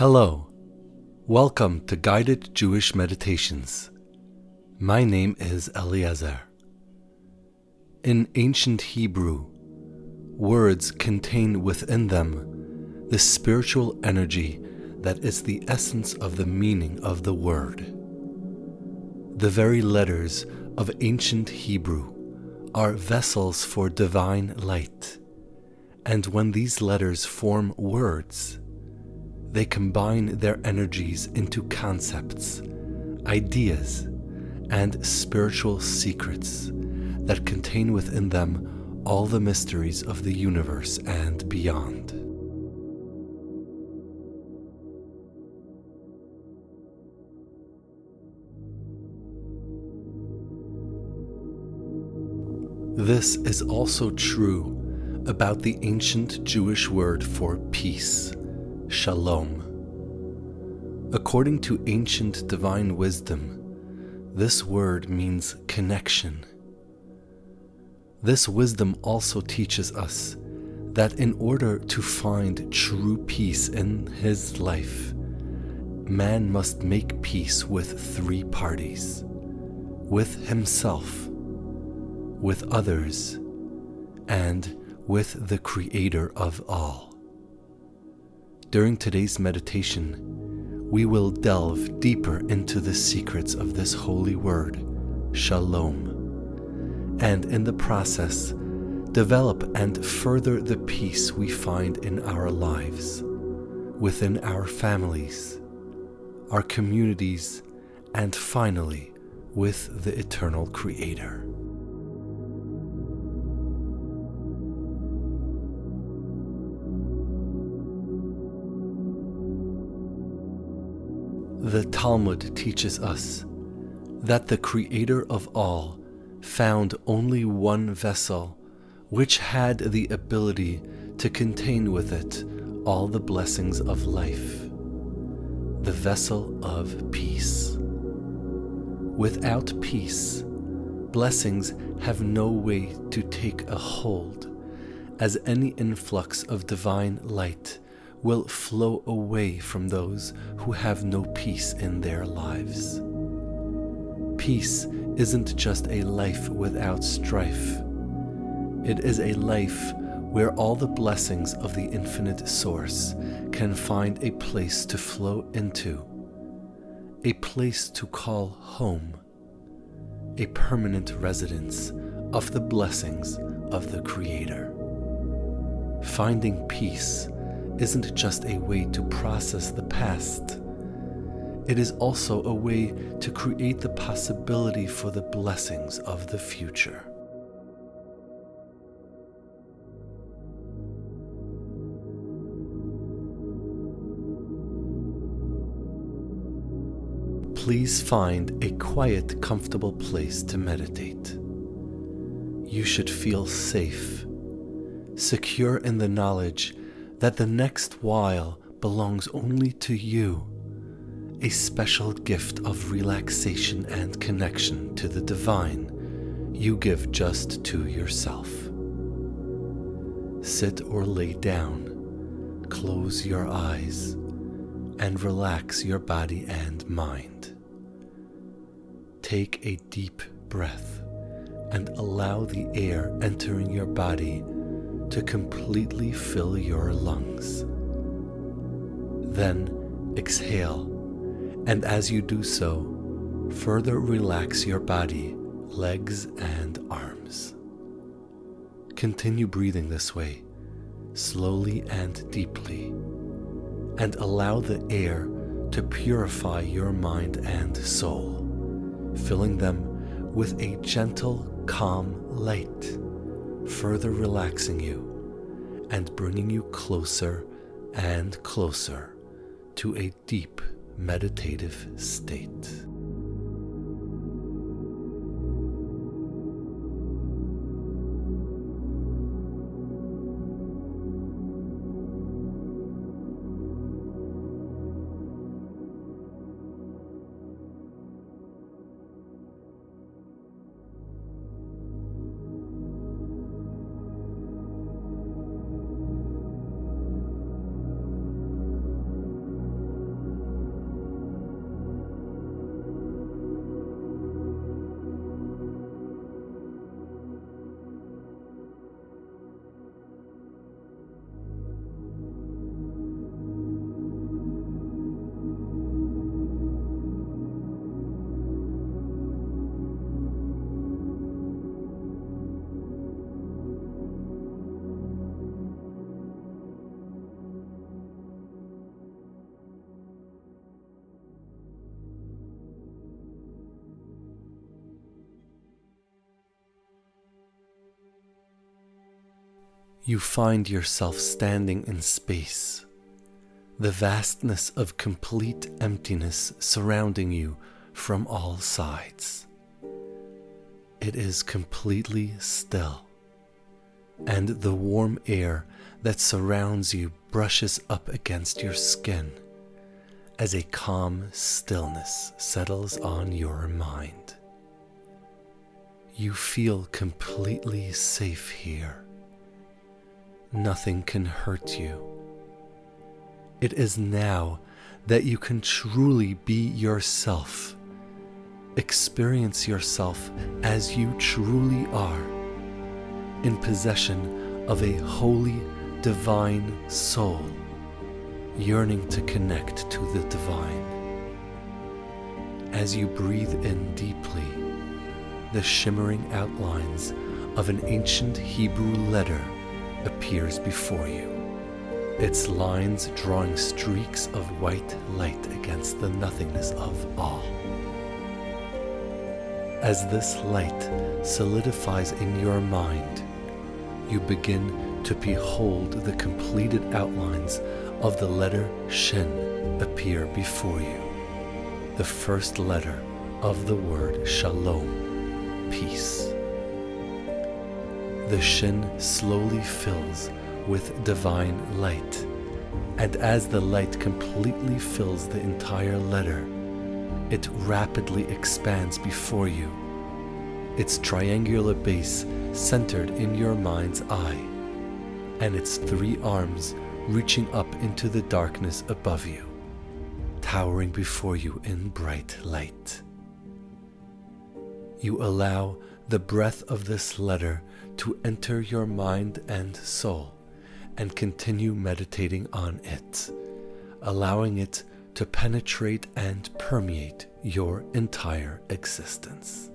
Hello. Welcome to Guided Jewish Meditations. My name is Eliezer. In ancient Hebrew, words contain within them the spiritual energy that is the essence of the meaning of the word. The very letters of ancient Hebrew are vessels for divine light, and when these letters form words, they combine their energies into concepts, ideas, and spiritual secrets that contain within them all the mysteries of the universe and beyond. This is also true about the ancient Jewish word for peace shalom. According to ancient divine wisdom, this word means connection. This wisdom also teaches us that in order to find true peace in his life, man must make peace with three parties with himself, with others, and with the Creator of all. During today's meditation, we will delve deeper into the secrets of this holy word, Shalom, and in the process, develop and further the peace we find in our lives, within our families, our communities, and finally, with the eternal Creator. The Talmud teaches us that the Creator of all found only one vessel which had the ability to contain with it all the blessings of life the vessel of peace. Without peace, blessings have no way to take a hold, as any influx of divine light will flow away from those who have no peace in their lives. Peace isn't just a life without strife, it is a life where all the blessings of the infinite source can find a place to flow into, a place to call home, a permanent residence of the blessings of the Creator. Finding peace isn't just a way to process the past, it is also a way to create the possibility for the blessings of the future. Please find a quiet, comfortable place to meditate. You should feel safe, secure in the knowledge that the next while belongs only to you, a special gift of relaxation and connection to the divine you give just to yourself. Sit or lay down, close your eyes, and relax your body and mind. Take a deep breath and allow the air entering your body to completely fill your lungs. Then exhale, and as you do so, further relax your body, legs, and arms. Continue breathing this way, slowly and deeply, and allow the air to purify your mind and soul, filling them with a gentle, calm light further relaxing you and bringing you closer and closer to a deep meditative state. You find yourself standing in space, the vastness of complete emptiness surrounding you from all sides. It is completely still, and the warm air that surrounds you brushes up against your skin as a calm stillness settles on your mind. You feel completely safe here. Nothing can hurt you. It is now that you can truly be yourself. Experience yourself as you truly are, in possession of a holy, divine soul, yearning to connect to the divine. As you breathe in deeply, the shimmering outlines of an ancient Hebrew letter appears before you, its lines drawing streaks of white light against the nothingness of all. As this light solidifies in your mind, you begin to behold the completed outlines of the letter Shin appear before you, the first letter of the word Shalom, peace. The Shin slowly fills with divine light, and as the light completely fills the entire letter, it rapidly expands before you, its triangular base centered in your mind's eye, and its three arms reaching up into the darkness above you, towering before you in bright light. You allow the breath of this letter to enter your mind and soul and continue meditating on it, allowing it to penetrate and permeate your entire existence.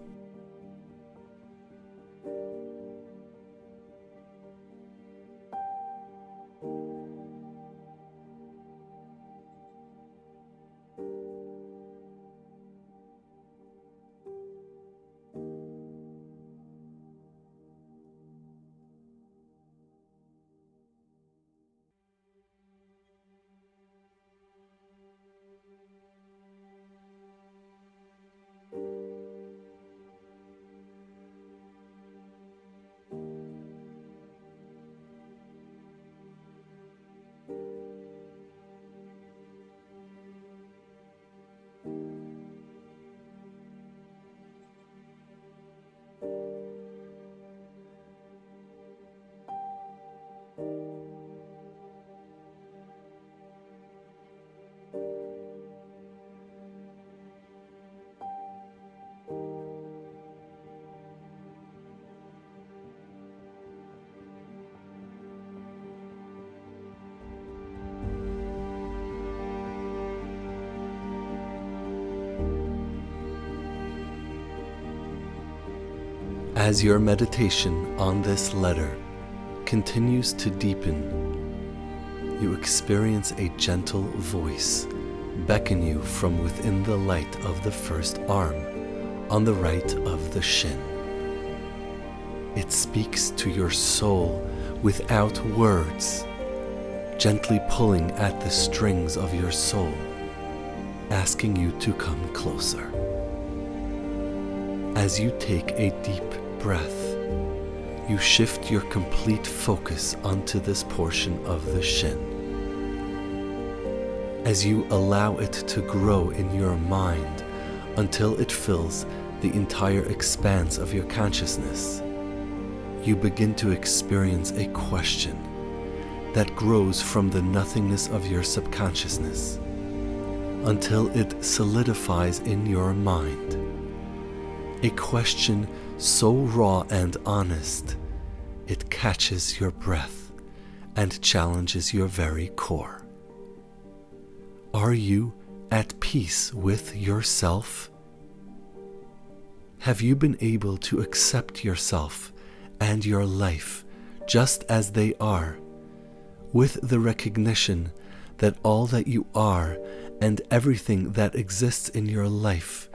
As your meditation on this letter continues to deepen, you experience a gentle voice beckon you from within the light of the first arm on the right of the shin. It speaks to your soul without words, gently pulling at the strings of your soul, asking you to come closer. As you take a deep breath, you shift your complete focus onto this portion of the shin. As you allow it to grow in your mind until it fills the entire expanse of your consciousness, you begin to experience a question that grows from the nothingness of your subconsciousness until it solidifies in your mind. A question so raw and honest, it catches your breath and challenges your very core. Are you at peace with yourself? Have you been able to accept yourself and your life just as they are, with the recognition that all that you are and everything that exists in your life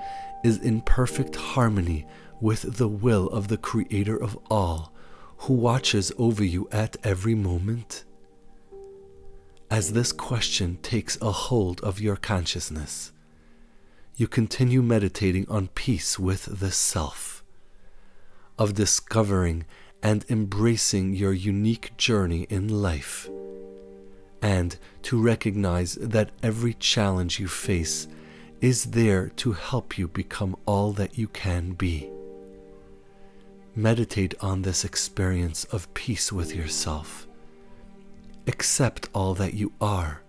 is in perfect harmony with the will of the Creator of all, who watches over you at every moment? As this question takes a hold of your consciousness, you continue meditating on peace with the self, of discovering and embracing your unique journey in life, and to recognize that every challenge you face is there to help you become all that you can be. Meditate on this experience of peace with yourself. Accept all that you are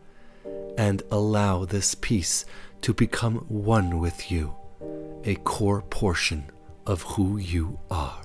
and allow this peace to become one with you, a core portion of who you are.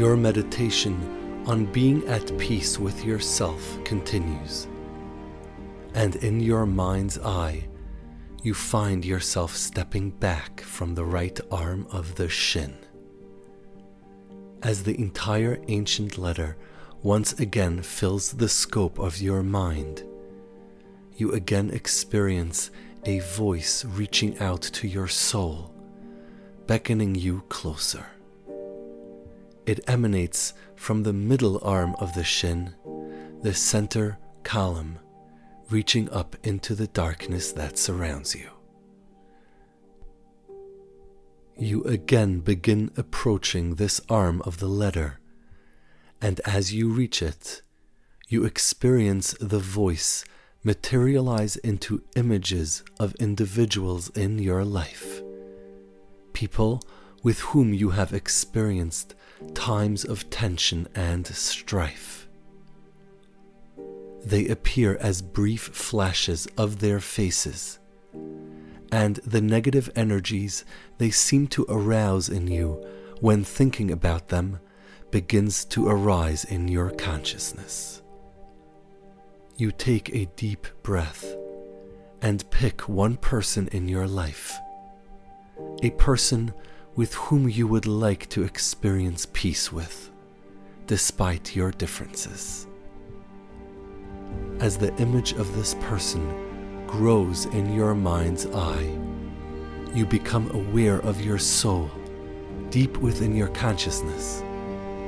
Your meditation on being at peace with yourself continues. And in your mind's eye, you find yourself stepping back from the right arm of the shin. As the entire ancient letter once again fills the scope of your mind, you again experience a voice reaching out to your soul, beckoning you closer. It emanates from the middle arm of the shin, the center column, reaching up into the darkness that surrounds you. You again begin approaching this arm of the letter, and as you reach it, you experience the voice materialize into images of individuals in your life, people with whom you have experienced times of tension and strife. They appear as brief flashes of their faces, and the negative energies they seem to arouse in you when thinking about them begins to arise in your consciousness. You take a deep breath and pick one person in your life, a person with whom you would like to experience peace with, despite your differences. As the image of this person grows in your mind's eye, you become aware of your soul deep within your consciousness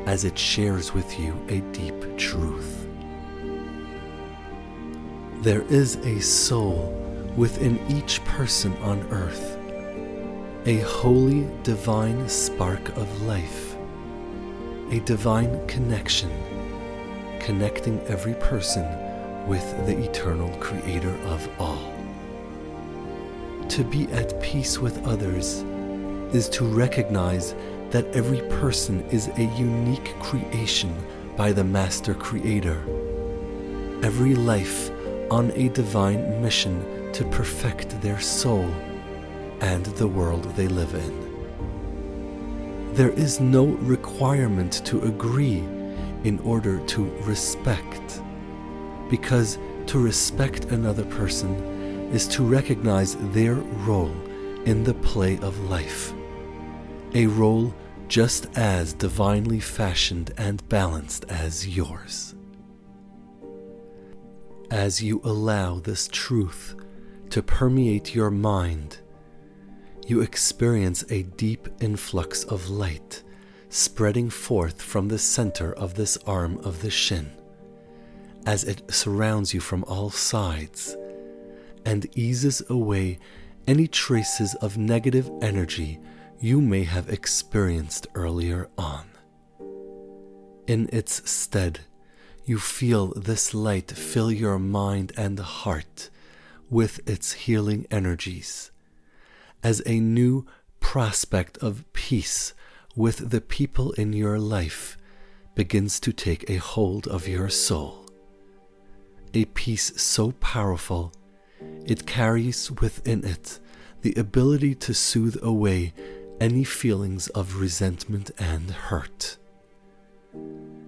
as it shares with you a deep truth. There is a soul within each person on earth a holy divine spark of life, a divine connection, connecting every person with the eternal Creator of all. To be at peace with others is to recognize that every person is a unique creation by the Master Creator. Every life on a divine mission to perfect their soul and the world they live in. There is no requirement to agree in order to respect, because to respect another person is to recognize their role in the play of life, a role just as divinely fashioned and balanced as yours. As you allow this truth to permeate your mind, you experience a deep influx of light spreading forth from the center of this arm of the shin, as it surrounds you from all sides and eases away any traces of negative energy you may have experienced earlier on. In its stead, you feel this light fill your mind and heart with its healing energies as a new prospect of peace with the people in your life begins to take a hold of your soul. A peace so powerful, it carries within it the ability to soothe away any feelings of resentment and hurt.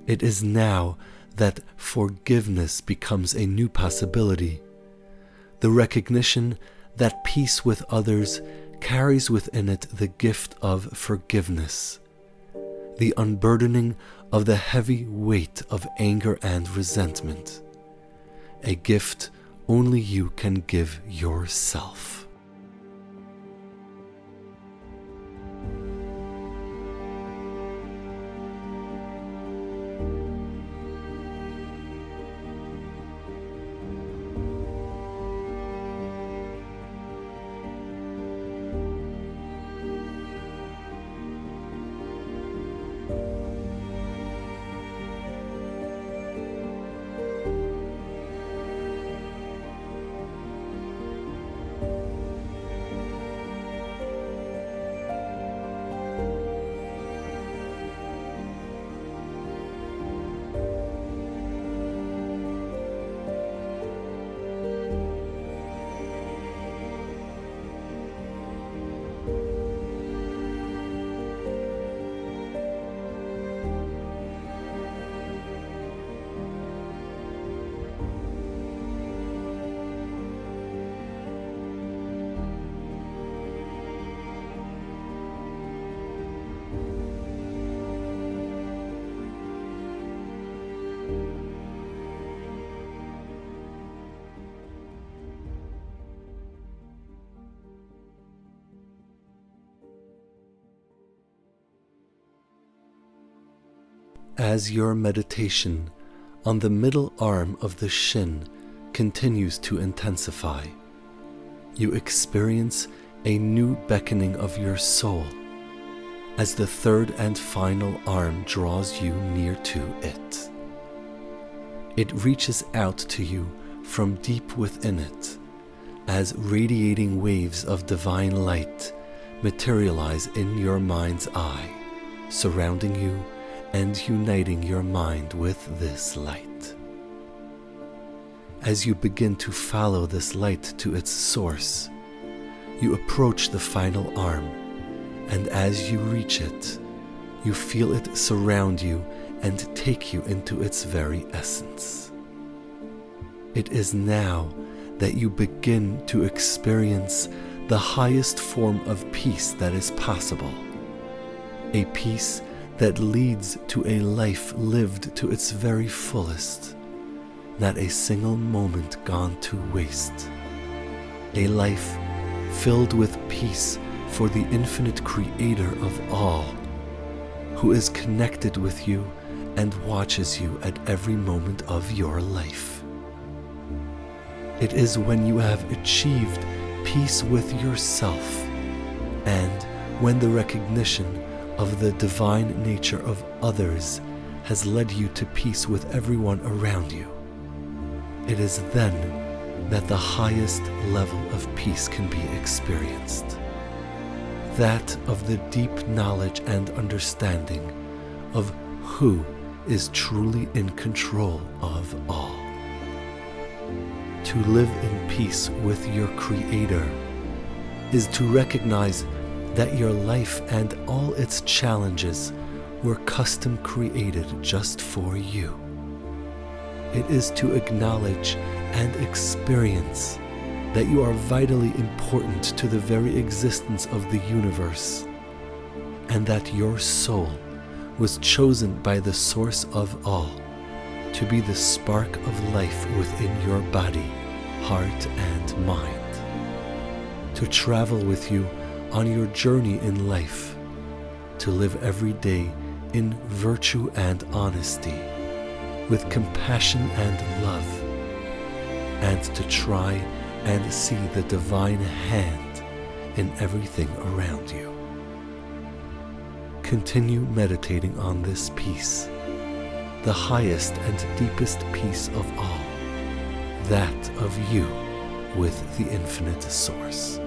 It is now that forgiveness becomes a new possibility. The recognition that peace with others carries within it the gift of forgiveness, the unburdening of the heavy weight of anger and resentment, a gift only you can give yourself. As your meditation on the middle arm of the shin continues to intensify, you experience a new beckoning of your soul as the third and final arm draws you near to it. It reaches out to you from deep within it as radiating waves of divine light materialize in your mind's eye, surrounding you and uniting your mind with this light. As you begin to follow this light to its source, you approach the final arm, and as you reach it, you feel it surround you and take you into its very essence. It is now that you begin to experience the highest form of peace that is possible, a peace that leads to a life lived to its very fullest, not a single moment gone to waste. A life filled with peace for the infinite Creator of all, who is connected with you and watches you at every moment of your life. It is when you have achieved peace with yourself and when the recognition of the divine nature of others has led you to peace with everyone around you. It is then that the highest level of peace can be experienced. That of the deep knowledge and understanding of who is truly in control of all. To live in peace with your Creator is to recognize that your life and all its challenges were custom created just for you. It is to acknowledge and experience that you are vitally important to the very existence of the universe, and that your soul was chosen by the source of all to be the spark of life within your body, heart, and mind. To travel with you on your journey in life to live every day in virtue and honesty, with compassion and love, and to try and see the divine hand in everything around you. Continue meditating on this peace, the highest and deepest peace of all, that of you with the infinite source.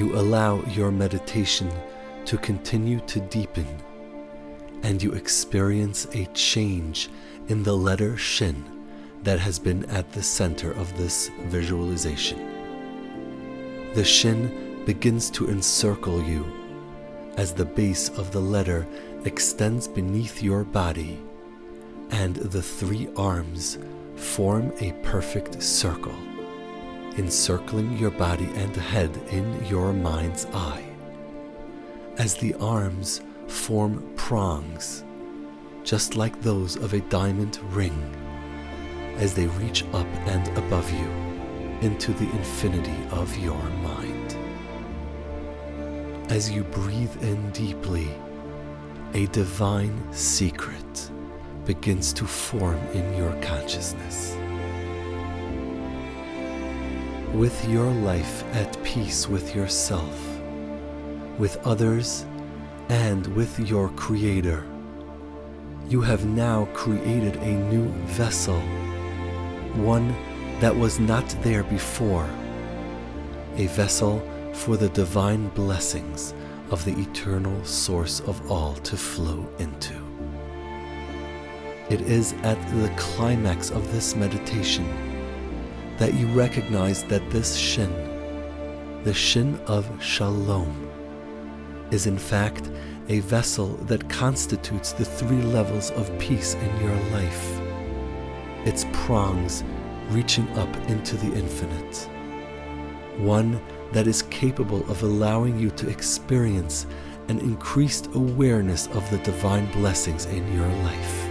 You allow your meditation to continue to deepen and you experience a change in the letter Shin that has been at the center of this visualization. The Shin begins to encircle you as the base of the letter extends beneath your body and the three arms form a perfect circle encircling your body and head in your mind's eye. As the arms form prongs, just like those of a diamond ring, as they reach up and above you into the infinity of your mind. As you breathe in deeply, a divine secret begins to form in your consciousness with your life at peace with yourself, with others, and with your Creator. You have now created a new vessel, one that was not there before, a vessel for the divine blessings of the eternal source of all to flow into. It is at the climax of this meditation that you recognize that this Shin, the Shin of Shalom, is in fact a vessel that constitutes the three levels of peace in your life, its prongs reaching up into the infinite. One that is capable of allowing you to experience an increased awareness of the divine blessings in your life.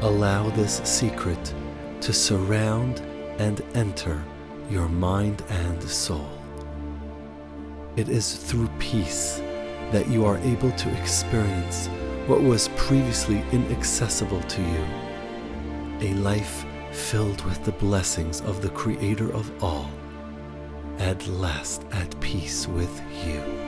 Allow this secret to surround and enter your mind and soul. It is through peace that you are able to experience what was previously inaccessible to you a life filled with the blessings of the Creator of all, at last at peace with you.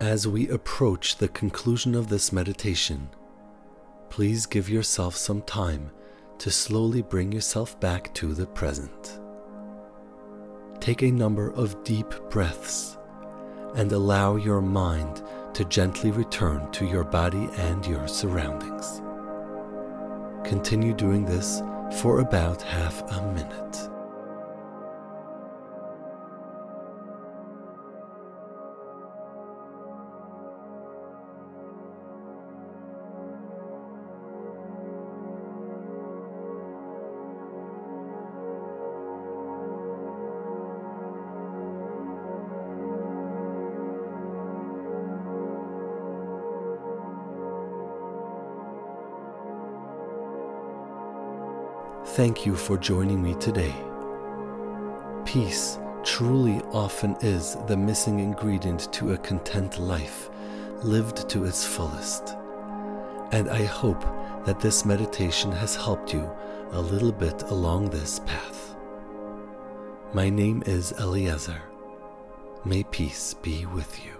As we approach the conclusion of this meditation, please give yourself some time to slowly bring yourself back to the present. Take a number of deep breaths and allow your mind to gently return to your body and your surroundings. Continue doing this for about half a minute. Thank you for joining me today. Peace truly often is the missing ingredient to a content life lived to its fullest. And I hope that this meditation has helped you a little bit along this path. My name is Eliezer. May peace be with you.